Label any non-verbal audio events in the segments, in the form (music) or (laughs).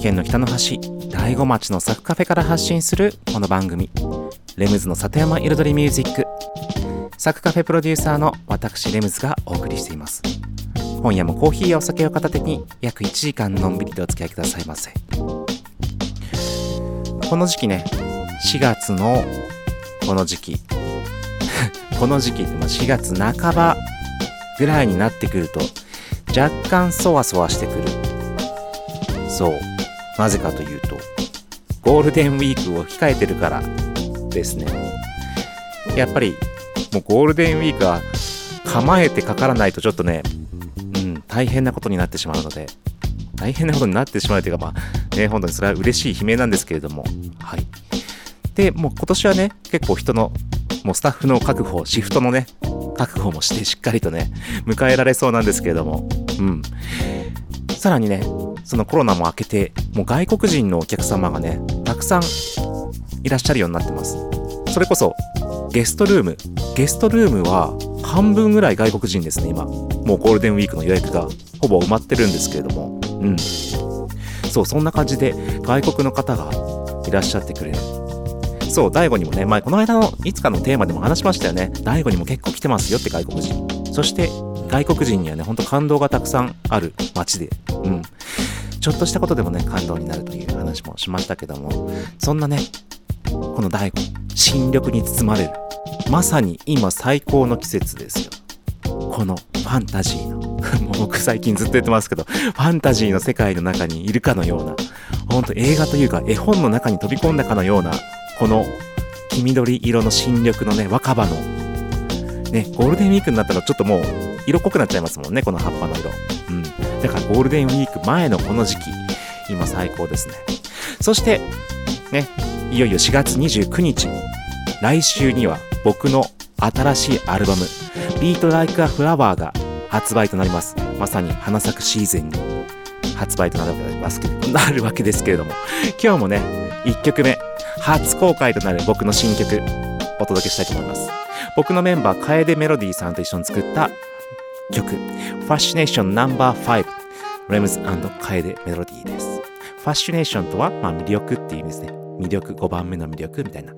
県の北の端、大子町のサクカフェから発信するこの番組、レムズの里山彩りミュージック。サクカフェプロデューサーの私、レムズがお送りしています。今夜もコーヒーやお酒を片手に約1時間のんびりとお付き合いくださいませ。この時期ね、4月のこの時期、(laughs) この時期ってまあ4月半ばぐらいになってくると、若干そわそわしてくる。そう。なぜかというと、ゴールデンウィークを控えてるからですね。やっぱり、もうゴールデンウィークは構えてかからないとちょっとね、うん、大変なことになってしまうので、大変なことになってしまうというか、まあ、ね、本当にそれは嬉しい悲鳴なんですけれども、はい。で、もう今年はね、結構人の、もうスタッフの確保、シフトのね、確保もしてしっかりとね、迎えられそうなんですけれども、うん。さらにね、そのコロナも明けて、もう外国人のお客様がね、たくさんいらっしゃるようになってます。それこそ、ゲストルーム。ゲストルームは半分ぐらい外国人ですね、今。もうゴールデンウィークの予約がほぼ埋まってるんですけれども、うん。そう、そんな感じで外国の方がいらっしゃってくれる。そう、大悟にもね、前この間のいつかのテーマでも話しましたよね。大悟にも結構来てますよって外国人。そして、外国人にはね、ほんと感動がたくさんある街で、うん。ちょっとしたことでもね、感動になるという話もしましたけども、そんなね、この大悟、新緑に包まれる。まさに今最高の季節ですよ。このファンタジーの、(laughs) もう僕最近ずっと言ってますけど、ファンタジーの世界の中にいるかのような、ほんと映画というか絵本の中に飛び込んだかのような、この黄緑色の新緑のね、若葉の、ね、ゴールデンウィークになったらちょっともう色濃くなっちゃいますもんね、この葉っぱの色。だからゴールデンウィーク前のこの時期、今最高ですね。そして、ね、いよいよ4月29日、来週には僕の新しいアルバム、Beat Like a Flower が発売となります。まさに花咲くシーズンに発売となるわけですけどなるわけですけれども、今日もね、1曲目、初公開となる僕の新曲、お届けしたいと思います。僕のメンバー、楓メロディーさんと一緒に作った曲、Fascination No.5、レムズカエデメロディーです。ファッショネーションとは、まあ、魅力っていう意味ですね。魅力、5番目の魅力みたいな。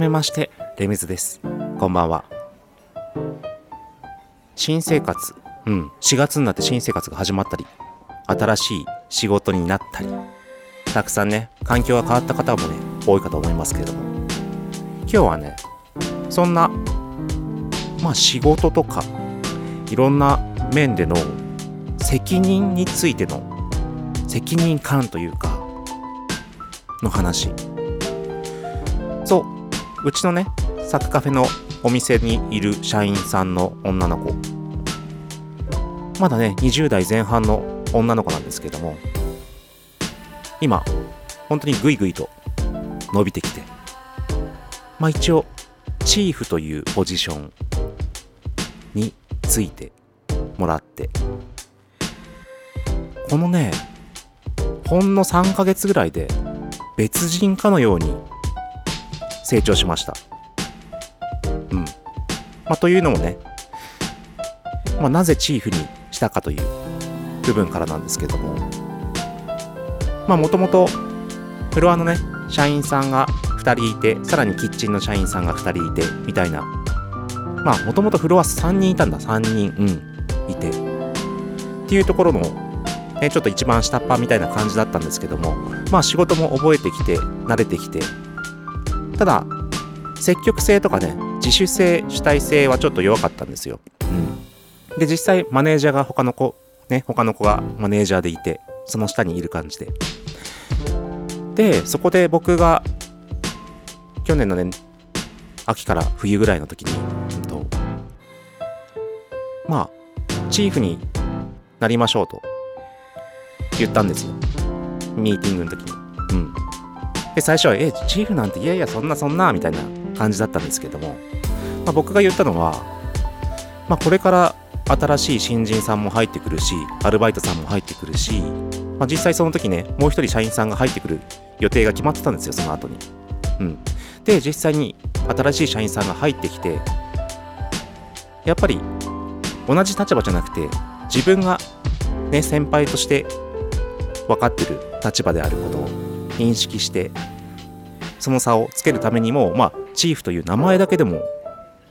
めましてレミズです。こんばんは。新生活。うん。4月になって新生活が始まったり新しい仕事になったり。たくさんね環境が変わった方もね多いかと思いますけれども。今日はねそんなまあ仕事とかいろんな面での責任についての責任感というかの話。そう。うちのねサクカフェのお店にいる社員さんの女の子。まだね20代前半の女の子なんですけども。今本当にグイグイと伸びてきて。まあ一応チーフというポジションについてもらって。このねほんの3ヶ月ぐらいで別人かのように成長しました。うん。まあというのもねまあなぜチーフにしたかという部分からなんですけども。まあもともとフロアのね社員さんが2人いてさらにキッチンの社員さんが2人いてみたいな。まあもともとフロア3人いたんだ。3人うんいて。っていうところの、ね、ちょっと一番下っ端みたいな感じだったんですけども。まあ仕事も覚えてきて慣れてきてただ積極性とかね自主性主体性はちょっと弱かったんですよ、うん、で実際マネージャーが他の子ね他の子がマネージャーでいてその下にいる感じで。でそこで僕が去年のね秋から冬ぐらいの時に、うんと、まあチーフになりましょうと言ったんですよ。ミーティングの時に。うん。で最初は「えチーフなんていやいやそんなそんな」みたいな感じだったんですけども、まあ、僕が言ったのは、まあ、これから新しい新人さんも入ってくるしアルバイトさんも入ってくるし、まあ、実際その時ねもう一人社員さんが入ってくる予定が決まってたんですよその後に。うん。で実際に新しい社員さんが入ってきてやっぱり同じ立場じゃなくて自分がね先輩として分かってる立場であること認識してその差をつけるためにもまあチーフという名前だけでも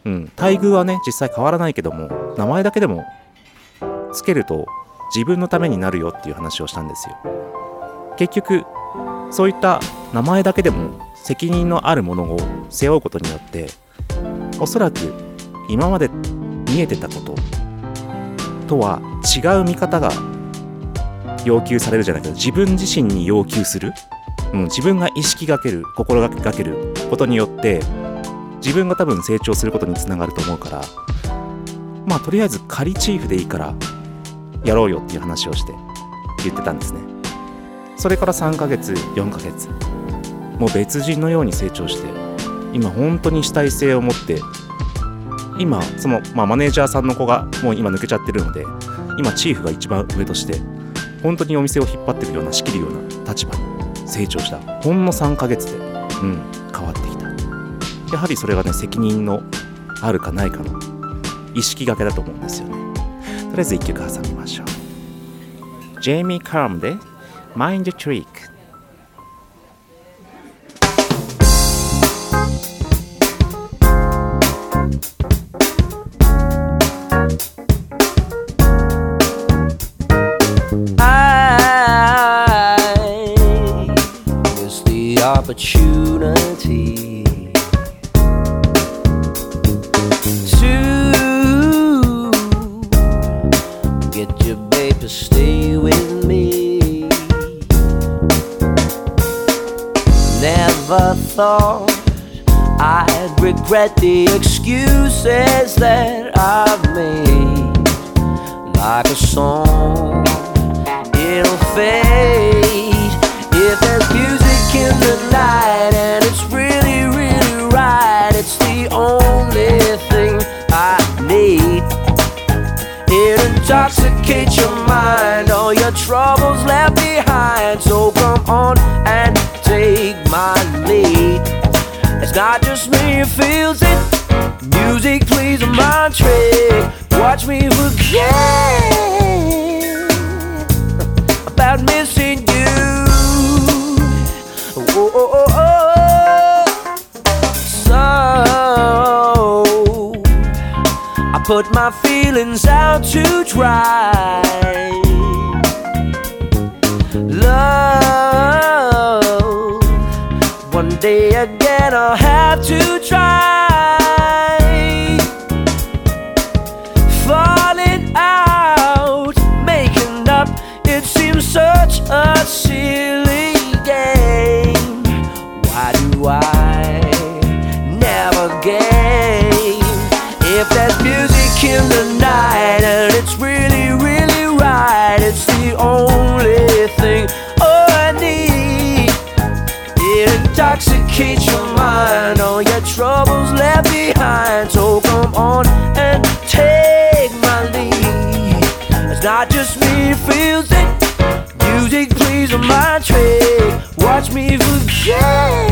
うん待遇はね実際変わらないけども名前だけでもつけると自分のためになるよっていう話をしたんですよ。結局そういった名前だけでも責任のあるものを背負うことによっておそらく今まで見えてたこととは違う見方が要求されるじゃないけど自分自身に要求する、うん、自分が意識がける心がけることによって自分が多分成長することにつながると思うからまあとりあえず仮チーフでいいからやろうよっていう話をして言ってたんですね。それから3ヶ月4ヶ月もう別人のように成長して今本当に主体性を持って今その、まあ、マネージャーさんの子がもう今抜けちゃってるので今チーフが一番上として本当にお店を引っ張ってるような仕切るような立場に成長した。ほんの3ヶ月でうん変わってきた。やはりそれがね責任のあるかないかの意識がけだと思うんですよね。とりあえず1曲挟みましょう。ジェイミー・カームで Mind Trick opportunity to get your baby stay with me. Never thought I'd regret the excuses that I've made. Like a song, it'll fade if there's music night and it's really, really right. It's the only thing I need. It intoxicates your mind, all your troubles left behind. So come on and take my lead. It's not just me who feels it. Music plays a mind trick. Watch me forget put my feelings out to dry. Love, one day again I'll have to try. Falling out, making up, it seems such a silly me forget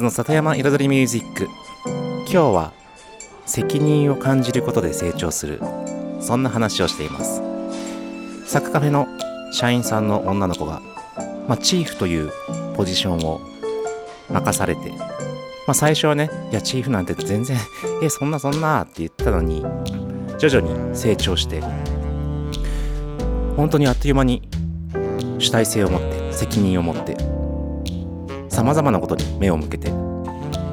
ズの里山彩りミュージック。今日は責任を感じることで成長する。そんな話をしています。サクカフェの社員さんの女の子が、まあ、チーフというポジションを任されて、まあ、最初はねいやチーフなんて全然 (laughs) えそんなそんなって言ったのに徐々に成長して本当にあっという間に主体性を持って責任を持ってさまざまなことに目を向けて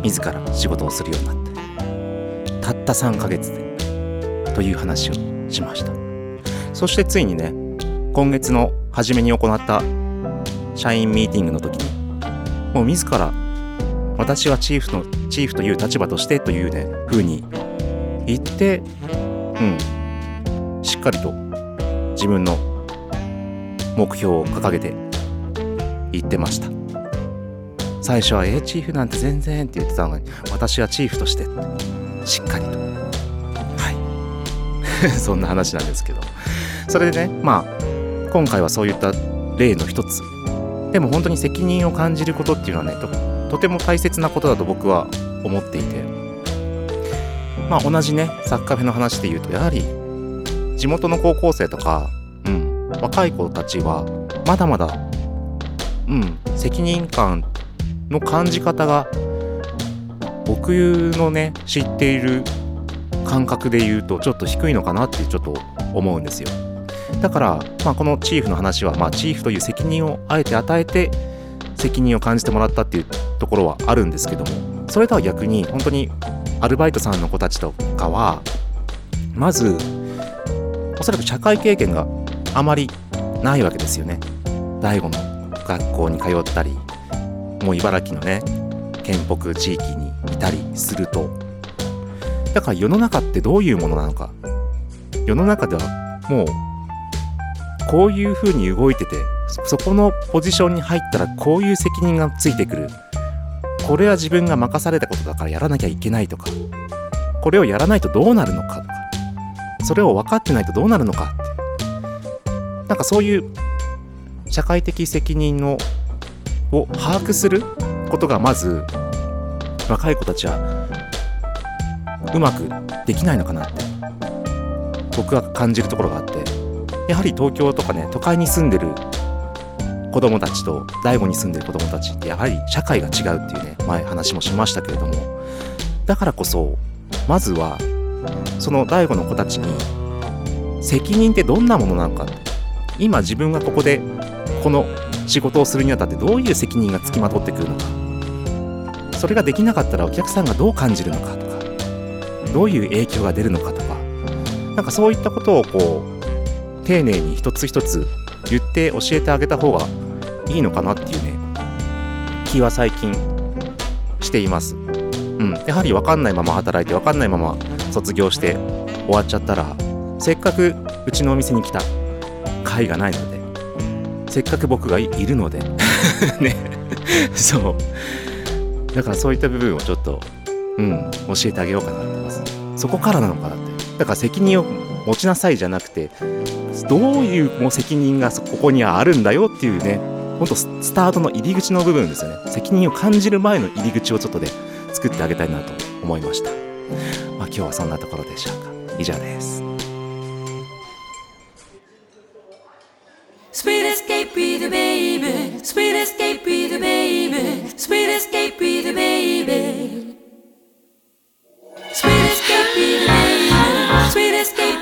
自ら仕事をするようになってたった3ヶ月でという話をしました。そしてついにね今月の初めに行った社員ミーティングの時にもう自ら私はチーフのチーフという立場としてというね風に言ってうんしっかりと自分の目標を掲げて言ってました。最初は「えーチーフなんて全然」って言ってたのに私はチーフとしてしっかりと。はい。(laughs) そんな話なんですけど。それでねまあ今回はそういった例の一つ。でも本当に責任を感じることっていうのはねととても大切なことだと僕は思っていて。まあ同じねサッカーフェの話で言うとやはり地元の高校生とか、うん、若い子たちはまだまだうん責任感の感じ方が僕のね知っている感覚で言うとちょっと低いのかなってちょっと思うんですよ。だから、まあ、このチーフの話は、まあ、チーフという責任をあえて与えて責任を感じてもらったっていうところはあるんですけどもそれとは逆に本当にアルバイトさんの子たちとかはまずおそらく社会経験があまりないわけですよね。第五の学校に通ったりもう茨城のね県北地域にいたりすると。だから世の中ってどういうものなのか。世の中ではもうこういう風に動いててそこのポジションに入ったらこういう責任がついてくる。これは自分が任されたことだからやらなきゃいけないとか。これをやらないとどうなるのかとか。それを分かってないとどうなるのかって。なんかそういう社会的責任のを把握することがまず若い子たちはうまくできないのかなって僕は感じるところがあってやはり東京とかね都会に住んでる子供たちと大悟に住んでる子供たちってやはり社会が違うっていうね前話もしましたけれどもだからこそまずはその大悟の子たちに責任ってどんなものなのか今自分がここでこの仕事をするにあたってどういう責任がつきまとってくるのか。それができなかったらお客さんがどう感じるのかとか。どういう影響が出るのかとか。なんかそういったことをこう丁寧に一つ一つ言って教えてあげた方がいいのかなっていうね気は最近しています。うん、やはり分かんないまま働いて分かんないまま卒業して終わっちゃったらせっかくうちのお店に来た甲斐がないのでせっかく僕がいるので。(laughs) ね。そう。だからそういった部分をちょっとうん教えてあげようかなと思います。そこからなのかなって。だから責任を持ちなさいじゃなくてどういうもう責任がここにはあるんだよっていうねほんとスタートの入り口の部分ですよね。責任を感じる前の入り口をちょっとで、ね、作ってあげたいなと思いました、まあ、今日はそんなところでしょうか。以上です escape be the baby. Sweet escape be the baby. Sweet escape be the baby. Sweet escape be the baby. Sweet escape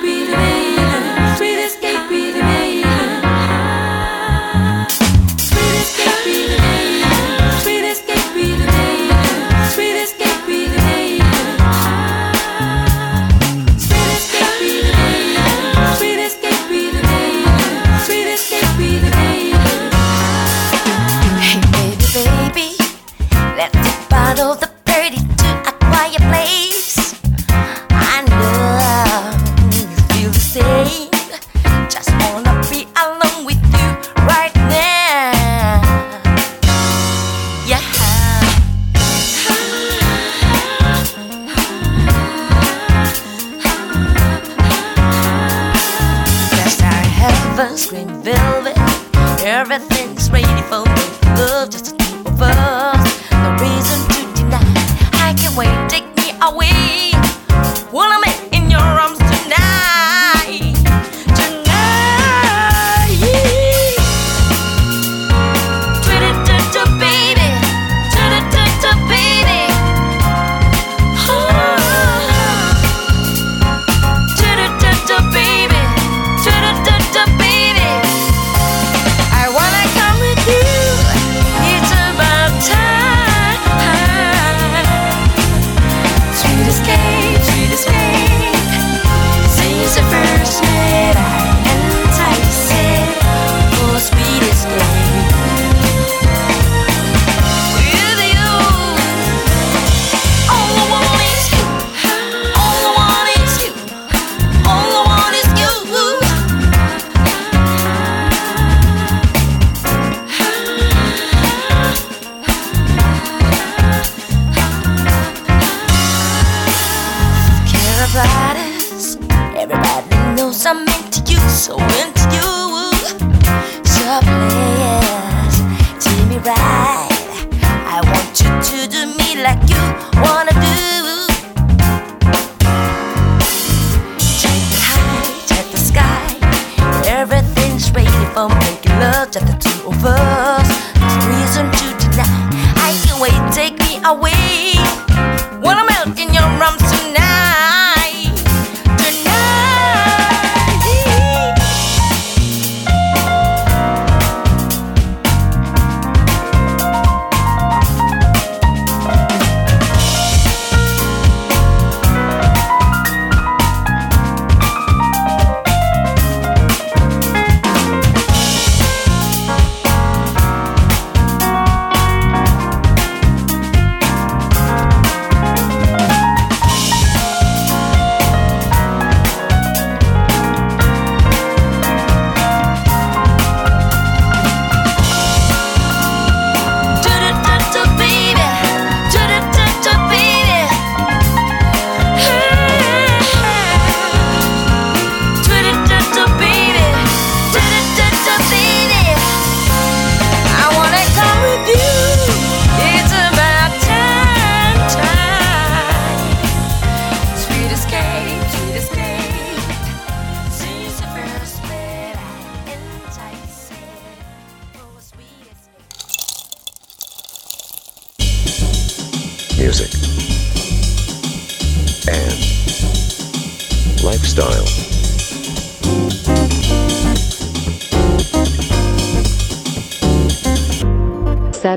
out of the dirty to a quiet place. I know you feel the same. Just wanna be alone with you right now. Yeah. Yes, our heaven's green velvet. Everything's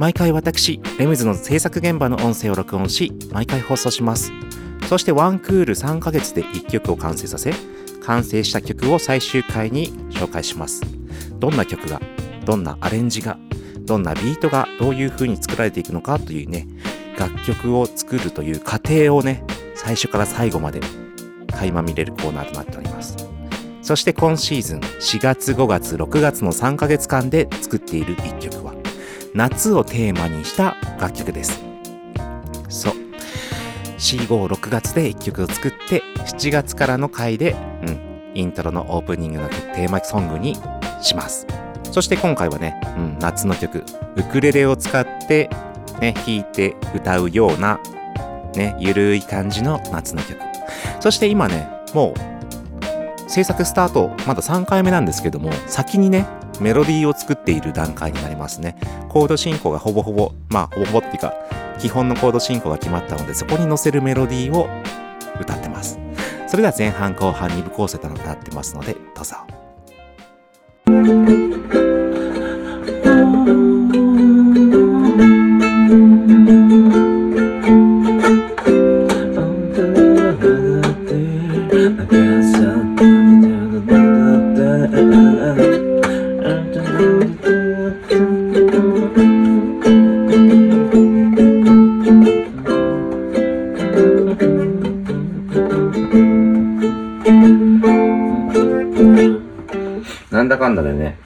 毎回私レムズの制作現場の音声を録音し毎回放送します。そしてワンクール3ヶ月で1曲を完成させ完成した曲を最終回に紹介します。どんな曲がどんなアレンジがどんなビートがどういう風に作られていくのかというね楽曲を作るという過程をね最初から最後まで垣間見れるコーナーとなっております。そして今シーズン4月5月6月の3ヶ月間で作っている1曲は夏をテーマにした楽曲です。そう。456月で1曲を作って7月からの回で、うん、イントロのオープニングのテーマソングにします。そして今回はね、うん、夏の曲ウクレレを使ってね、弾いて歌うような、ね、ゆるい感じの夏の曲。そして今ね、もう制作スタート、まだ3回目なんですけども、先にね、メロディーを作っている段階になりますね。コード進行がほぼほぼ、まあほぼほぼっていうか、基本のコード進行が決まったので、そこに載せるメロディーを歌ってます。それでは前半後半2部構成となってますので、どうぞ。(laughs) かんだでね、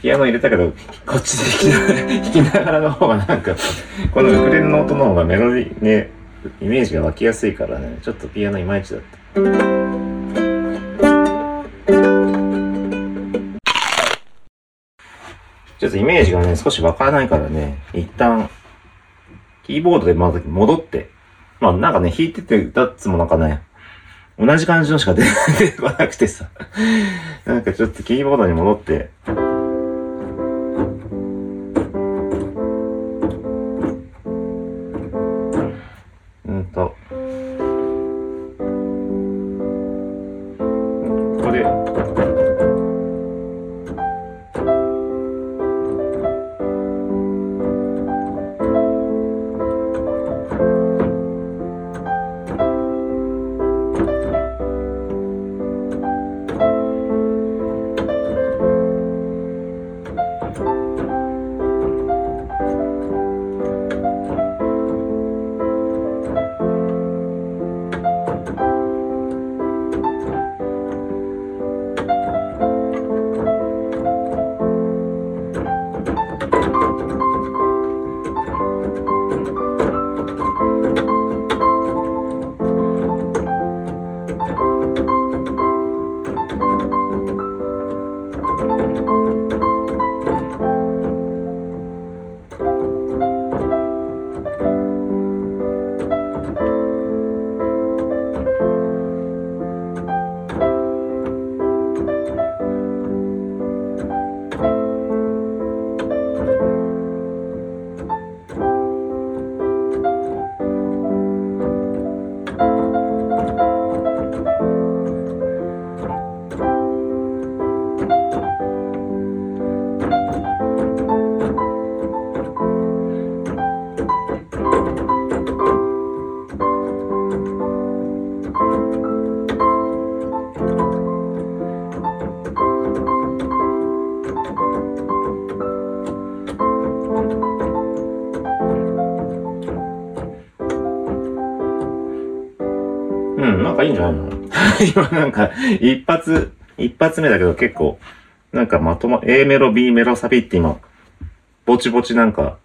ピアノ入れたけど、こっちで弾きながら、の方がなんか、このウクレレの音の方がメロディーね、イメージが湧きやすいからね、ちょっとピアノいまいちだった。ちょっとイメージがね、少し湧かないからね、一旦、キーボードでまず戻って、まあなんかね、弾いてて歌っつもなんかね、同じ感じのしか出てこなくてさ、なんかちょっとキーボードに戻って、うん、なんかいいんじゃないの今なんか、一発、一発目だけど結構、なんかまとま、A メロ、B メロ、サビって今、ぼちぼちなんか、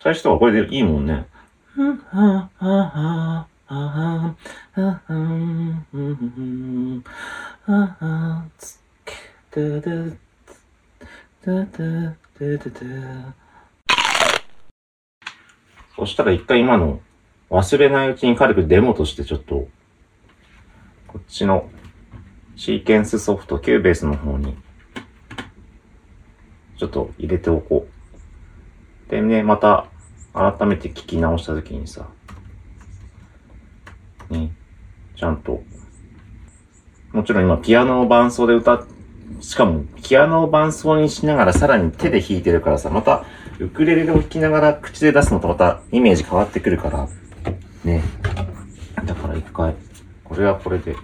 最初とかこれでいいもんね。そしたら一回今の忘れないうちに軽くデモとしてちょっと、こっちのシーケンスソフト、 Cubase の方に、ちょっと入れておこう。でね、また改めて聞き直したときにさ、ね、ちゃんと、もちろん今ピアノを伴奏で歌って、しかもピアノを伴奏にしながらさらに手で弾いてるからさ、またウクレレを弾きながら口で出すのとまたイメージ変わってくるから、ね。だから一回、これはこれで、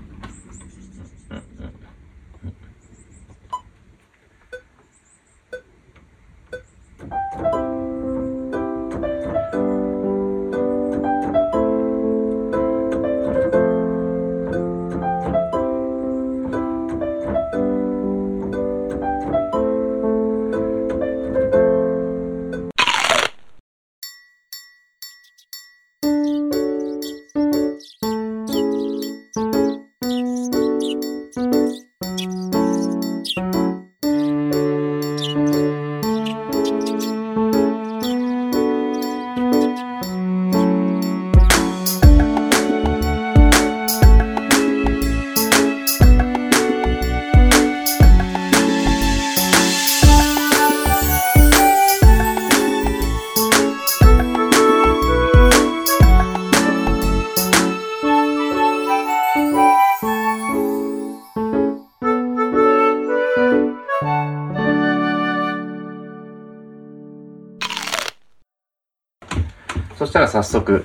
早速、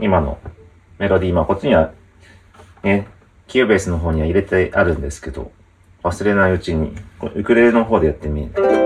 今のメロディー、まあこっちには、ね、 Cubase の方には入れてあるんですけど、忘れないうちに、ウクレレの方でやってみる。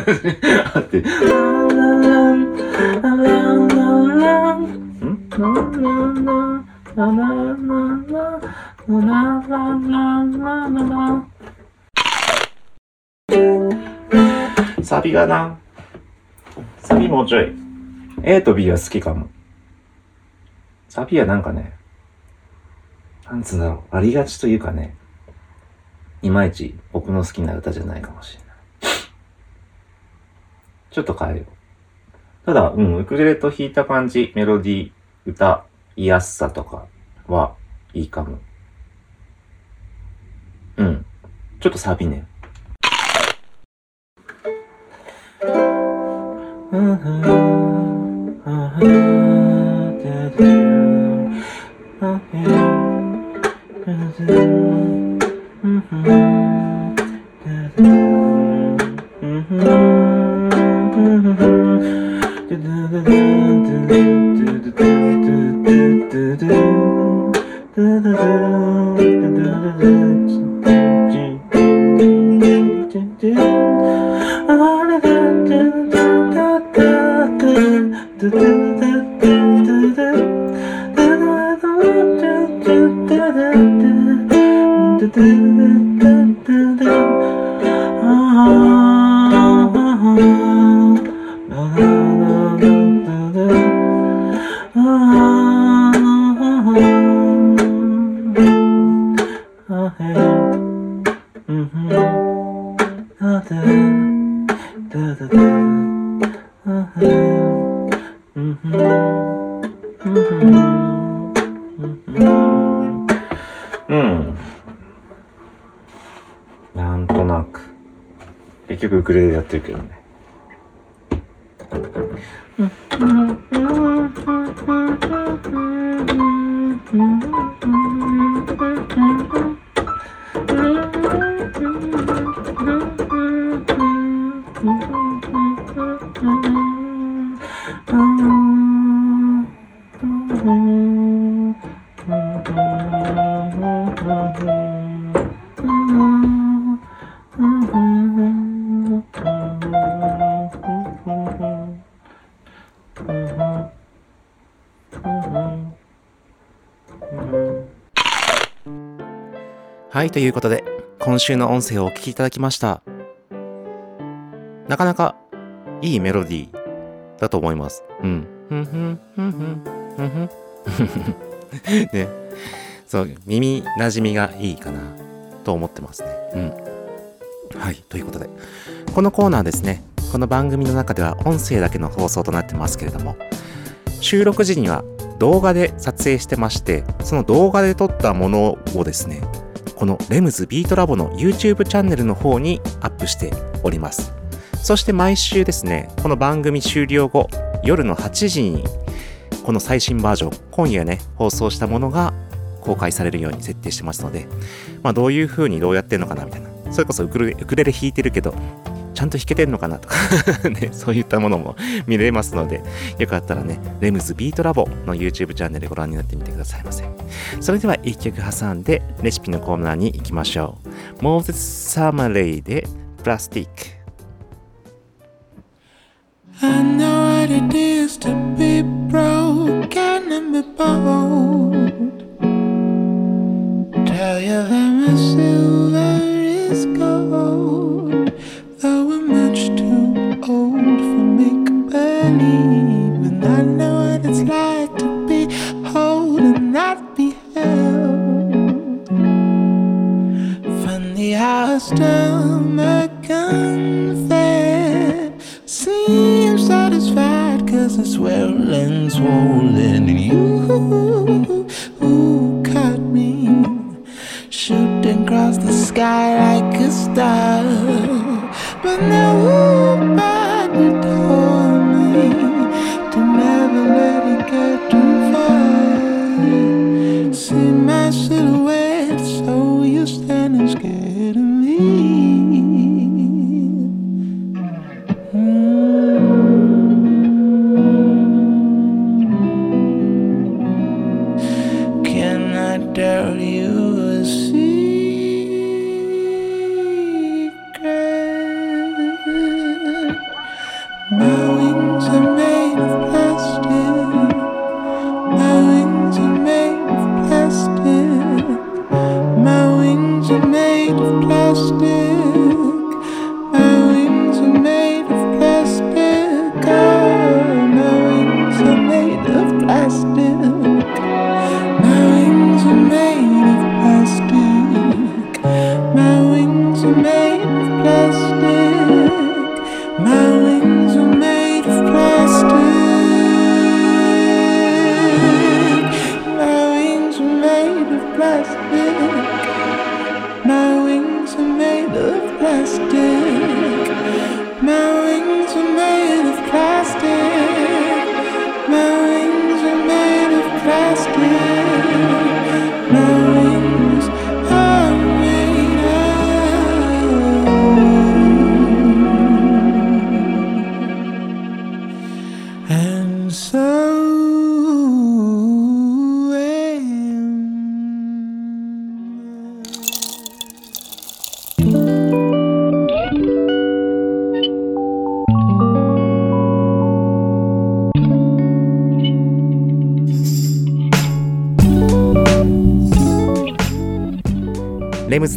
ってるね。合って。サビがな。サビもうちょい。A と B は好きかも。サビはなんかね、なんつうんだろう、ありがちというかね、いまいち僕の好きな歌じゃないかもしれない。ちょっと変えよう。ただ、うん、ウクレレと弾いた感じ、メロディー、歌いやすさとかはいいかも。うん。ちょっとサビね。うん。っていくよね。ということで、今週の音声をお聞きいただきました。なかなかいいメロディーだと思います。うん。ふんふん、ふんふん、ふんふん。ね。そう、耳馴染みがいいかなと思ってますね。うん。はい、ということで、このコーナーですね、この番組の中では音声だけの放送となってますけれども、収録時には動画で撮影してまして、その動画で撮ったものをですね、このレムズビートラボの YouTube チャンネルの方にアップしております。そして毎週ですね、この番組終了後、夜の8時に、この最新バージョン、今夜ね、放送したものが公開されるように設定してますので、まあどういう風にどうやってんのかなみたいな。それこそウクレレ弾いてるけど、ちゃんと弾けてんのかなとか (laughs) ね、そういったものも見れますので、よかったらね、レムズビートラボの YouTube チャンネルご覧になってみてくださいませ。それでは一曲挟んでレシピのコーナーに行きましょう。モーゼス・サマレイでプラスティック。I know what it is to be broken and be bold. Tell you that I'm silver The our stomach unfed seems satisfied cause it's well and swollen and you. Who caught me? Shooting across the sky like a star. But now nobody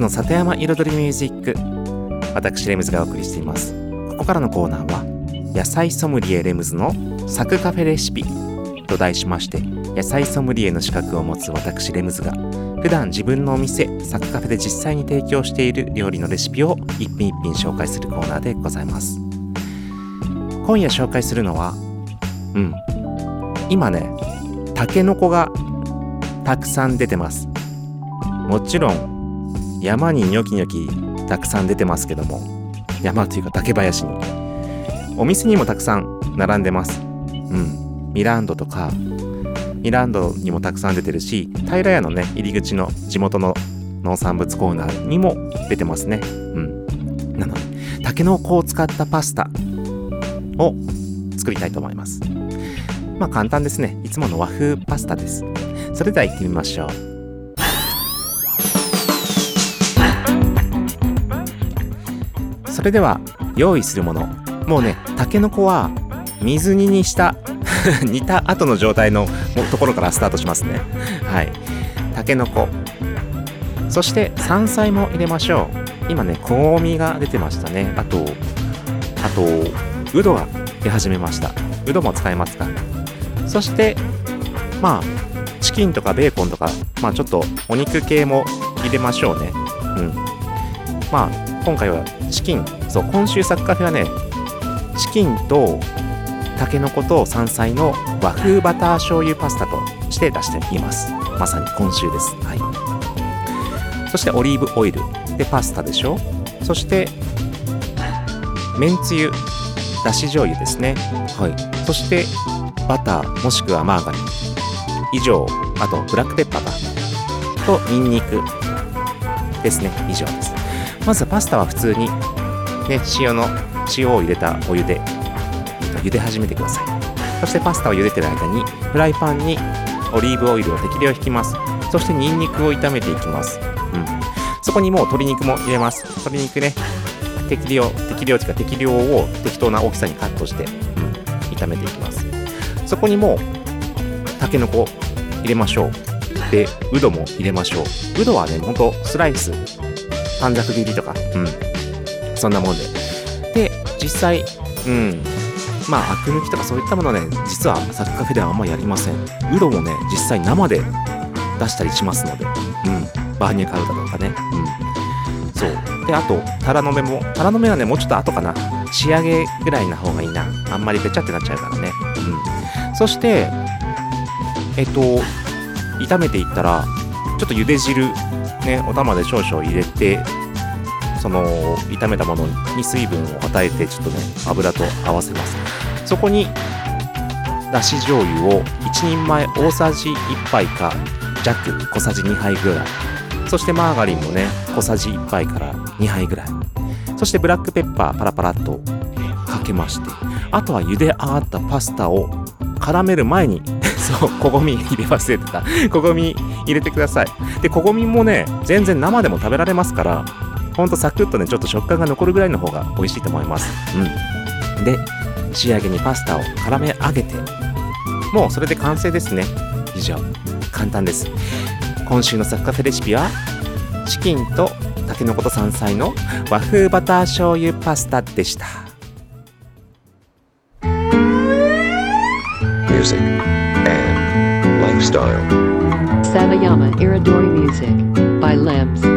の里山彩りミュージック。私、レムズがお送りしています。ここからのコーナーは、野菜ソムリエレムズのサクカフェレシピと題しまして、野菜ソムリエの資格を持つ私、レムズが、普段自分のお店、サクカフェで実際に提供している料理のレシピを一品一品紹介するコーナーでございます。今夜紹介するのは、うん、今ね、タケノコがたくさん出てます。もちろん山にニョキニョキたくさん出てますけども山というか竹林に。お店にもたくさん並んでます。うん。ミランドとかミランドにもたくさん出てるし平屋のね入り口の地元の農産物コーナーにも出てますね。うん。なのでタケノコを使ったパスタを作りたいと思います。まあ簡単ですね。いつもの和風パスタです。それでは行ってみましょう。れでは用意するもの。もうねたけのこは水煮にした (laughs) 煮た後の状態のところからスタートしますね。はい。たけのこそして山菜も入れましょう。今ね香味が出てましたね。あとあとうどが出始めました。うども使えますか。そしてまあチキンとかベーコンとかまあちょっとお肉系も入れましょうね。うん。まあ今回はチキンそう今週サッカフェはねチキンとタケノコと山菜の和風バター醤油パスタとして出しています。まさに今週です。はい。そしてオリーブオイルでパスタでしょ。そしてめんつゆだし醤油ですね。はい。そしてバターもしくはマーガリン。以上あとブラックペッパーかとニンニクですね。以上です。まずパスタは普通にね塩の塩を入れたお湯で茹で始めてください。そしてパスタを茹でてる間にフライパンにオリーブオイルを適量引きます。そしてニンニクを炒めていきます。うん。そこにもう鶏肉も入れます。鶏肉ね適量適量っていうか適量を適当な大きさにカットして、うん、炒めていきます。そこにもうたけのこ入れましょう。でうども入れましょう。うどはねほんとスライス。短冊切りとか。うん。そんなもんで。で実際うん。まあアク抜きとかそういったものね実はサッカフェではあんまりやりません。うどもね実際生で出したりしますので。うん。バーニャカウダとかね。うん。そう。であとタラの芽もタラの芽はねもうちょっと後かな。仕上げぐらいな方がいいな。あんまりべちゃってなっちゃうからね。うん。そしてえっと炒めていったらちょっと茹で汁ねお玉で少々入れてその炒めたものに水分を与えてちょっとね油と合わせます。そこにだし醤油を1人前大さじ1杯か弱小さじ2杯ぐらい。そしてマーガリンもね小さじ1杯から2杯ぐらい。そしてブラックペッパーパラパラっとかけまして。あとは茹で上がったパスタを絡める前に (laughs) そうこごみ入れ忘れてた。こごみ入れてください。でこごみもね全然生でも食べられますからほんとサクッとねちょっと食感が残るぐらいの方が美味しいと思います。うん。で仕上げにパスタを絡め上げてもうそれで完成ですね。以上。簡単です。今週のサッカフェレシピはチキンとタケノコと山菜の和風バター醤油パスタでした。Music, and lifestyle. Satayama Iridori Music by Lems.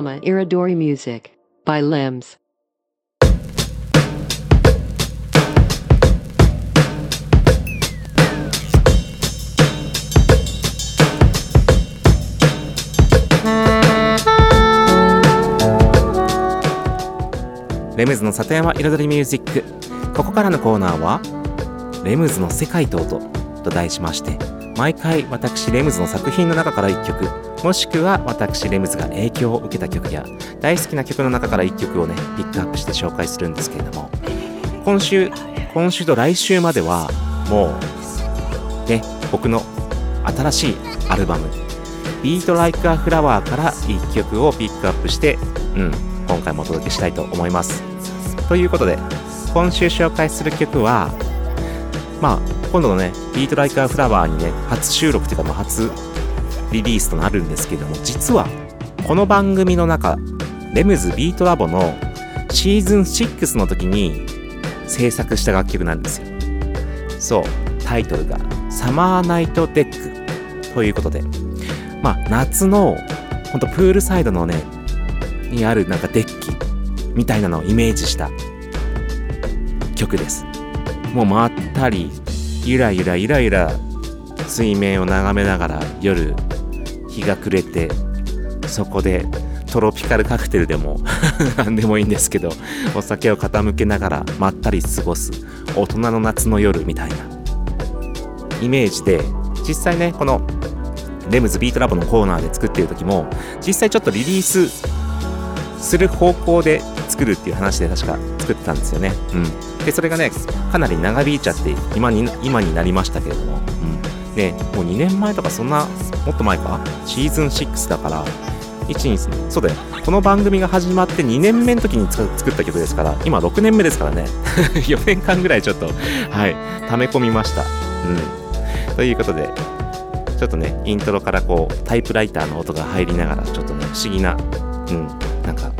Sama Iridori Music by Limbs. レムズの里山彩りミュージックここからのコーナーは「レムズの世界と音」と題しまして毎回私レムズの作品の中から1曲もしくは私レムズが影響を受けた曲や大好きな曲の中から1曲をねピックアップして紹介するんですけれども今週今週と来週まではもうね僕の新しいアルバム「Beat Like a Flower」から1曲をピックアップしてうん今回もお届けしたいと思います。ということで今週紹介する曲はまあ今度のね「Beat Like a Flower」にね初収録というかもう初リリースとなるんですけども実はこの番組の中レムズビートラボのシーズン6の時に制作した楽曲なんですよ。そうタイトルが「サマーナイトデック」ということで。まあ夏のほんとプールサイドのねにあるなんかデッキみたいなのをイメージした曲です。もうまったりゆらゆらゆらゆら水面を眺めながら夜日が暮れてそこでトロピカルカクテルでも (laughs) 何でもいいんですけどお酒を傾けながらまったり過ごす大人の夏の夜みたいなイメージで実際ねこのレムズビートラボのコーナーで作ってる時も実際ちょっとリリースする方向で作るっていう話で確か作ってたんですよね。うん。で、それがね、かなり長引いちゃって、今に、今になりましたけれども、うん。ね、もう2年前とかそんな、もっと前か？シーズン6だから、1、2、そうだよ。この番組が始まって2年目の時に作作った曲ですから、今6年目ですからね。(laughs) 4年間ぐらいちょっと、はい、溜め込みました。うん。ということで、ちょっとね、イントロからこう、タイプライターの音が入りながら、ちょっとね、不思議な、うん、なんか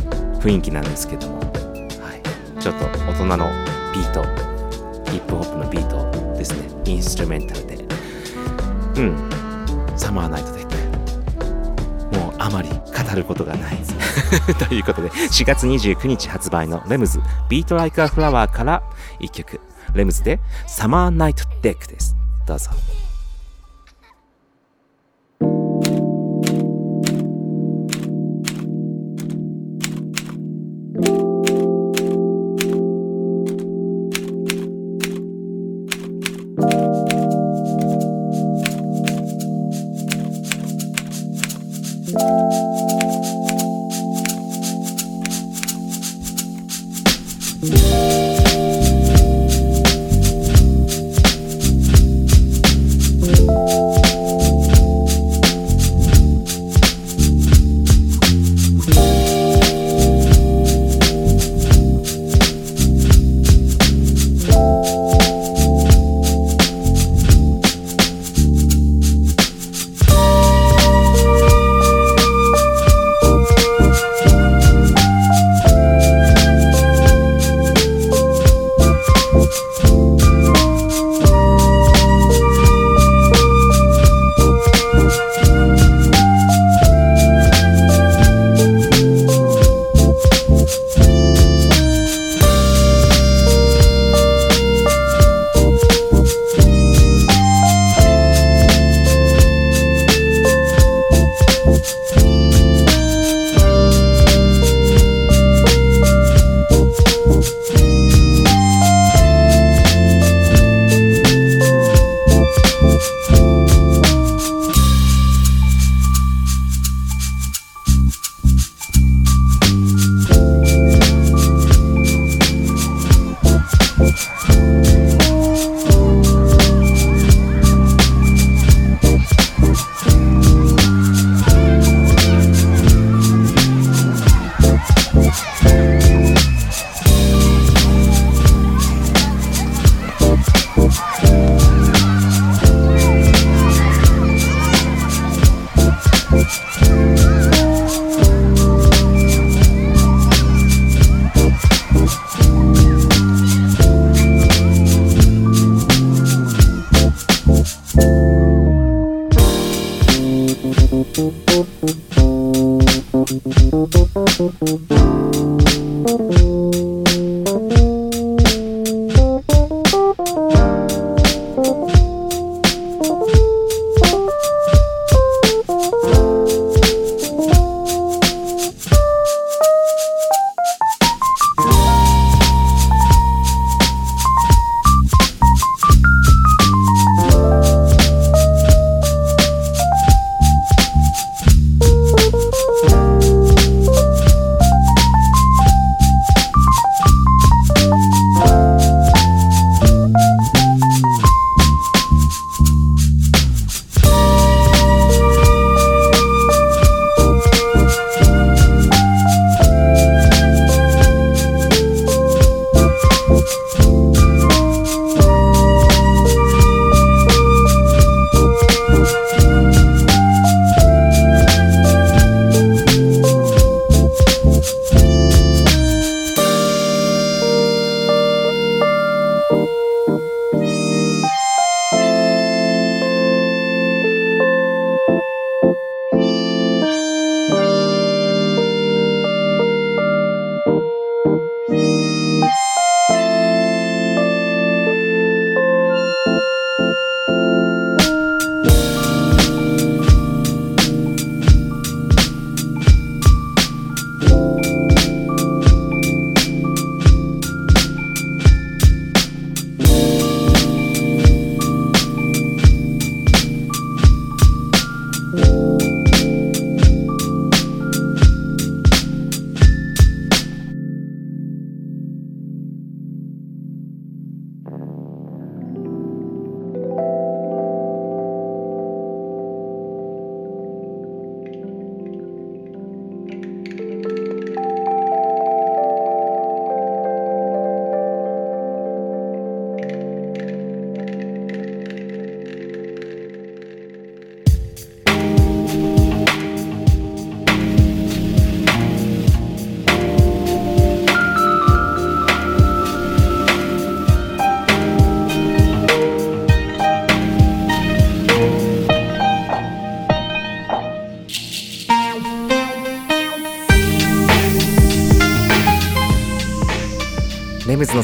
雰囲気なんですけども、はい、ちょっと大人のビートヒップホップのビートですねインストゥルメンタルでうん。 Summer Night Deck もうあまり語ることがない (laughs) ということで4月29日発売のレムズ Beat Like a Flower から1曲。レムズで Summer Night Deck です。どうぞ「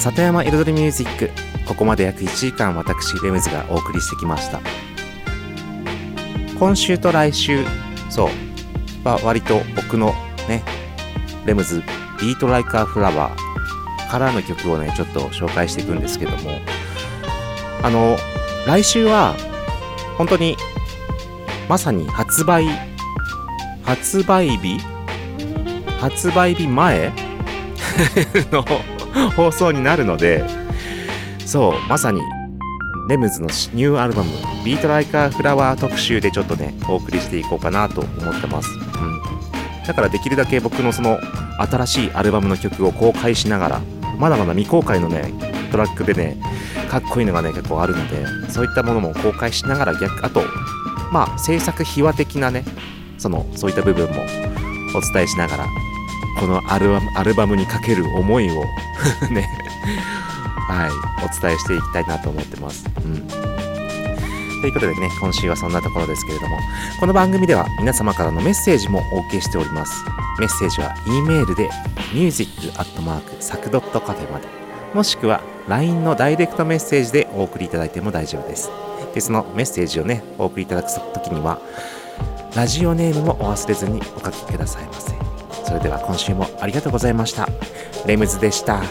里山彩りミュージックここまで約1時間私レムズがお送りしてきました。今週と来週そうは割と僕のねレムズ Beat Like a Flower からの曲をねちょっと紹介していくんですけどもあの来週は本当にまさに発売発売日？発売日前？(laughs) の放送になるのでそうまさにレムズのニューアルバム「 Beat Like a Flower」特集でちょっとねお送りしていこうかなと思ってます、うん、だからできるだけ僕のその新しいアルバムの曲を公開しながらまだまだ未公開のねトラックでねかっこいいのがね結構あるのでそういったものも公開しながら逆あとまあ制作秘話的なねそのそういった部分もお伝えしながらこのアルバムアルバムにかける思いを (laughs) ねはいお伝えしていきたいなと思ってます。うん。ということでね今週はそんなところですけれどもこの番組では皆様からのメッセージもお受けしております。メッセージは E メールで music.sac.cafe までもしくは LINE のダイレクトメッセージでお送りいただいても大丈夫です。でそのメッセージをねお送りいただく時にはラジオネームもお忘れずにお書きくださいませそれでは今週もありがとうございました。レムズでした。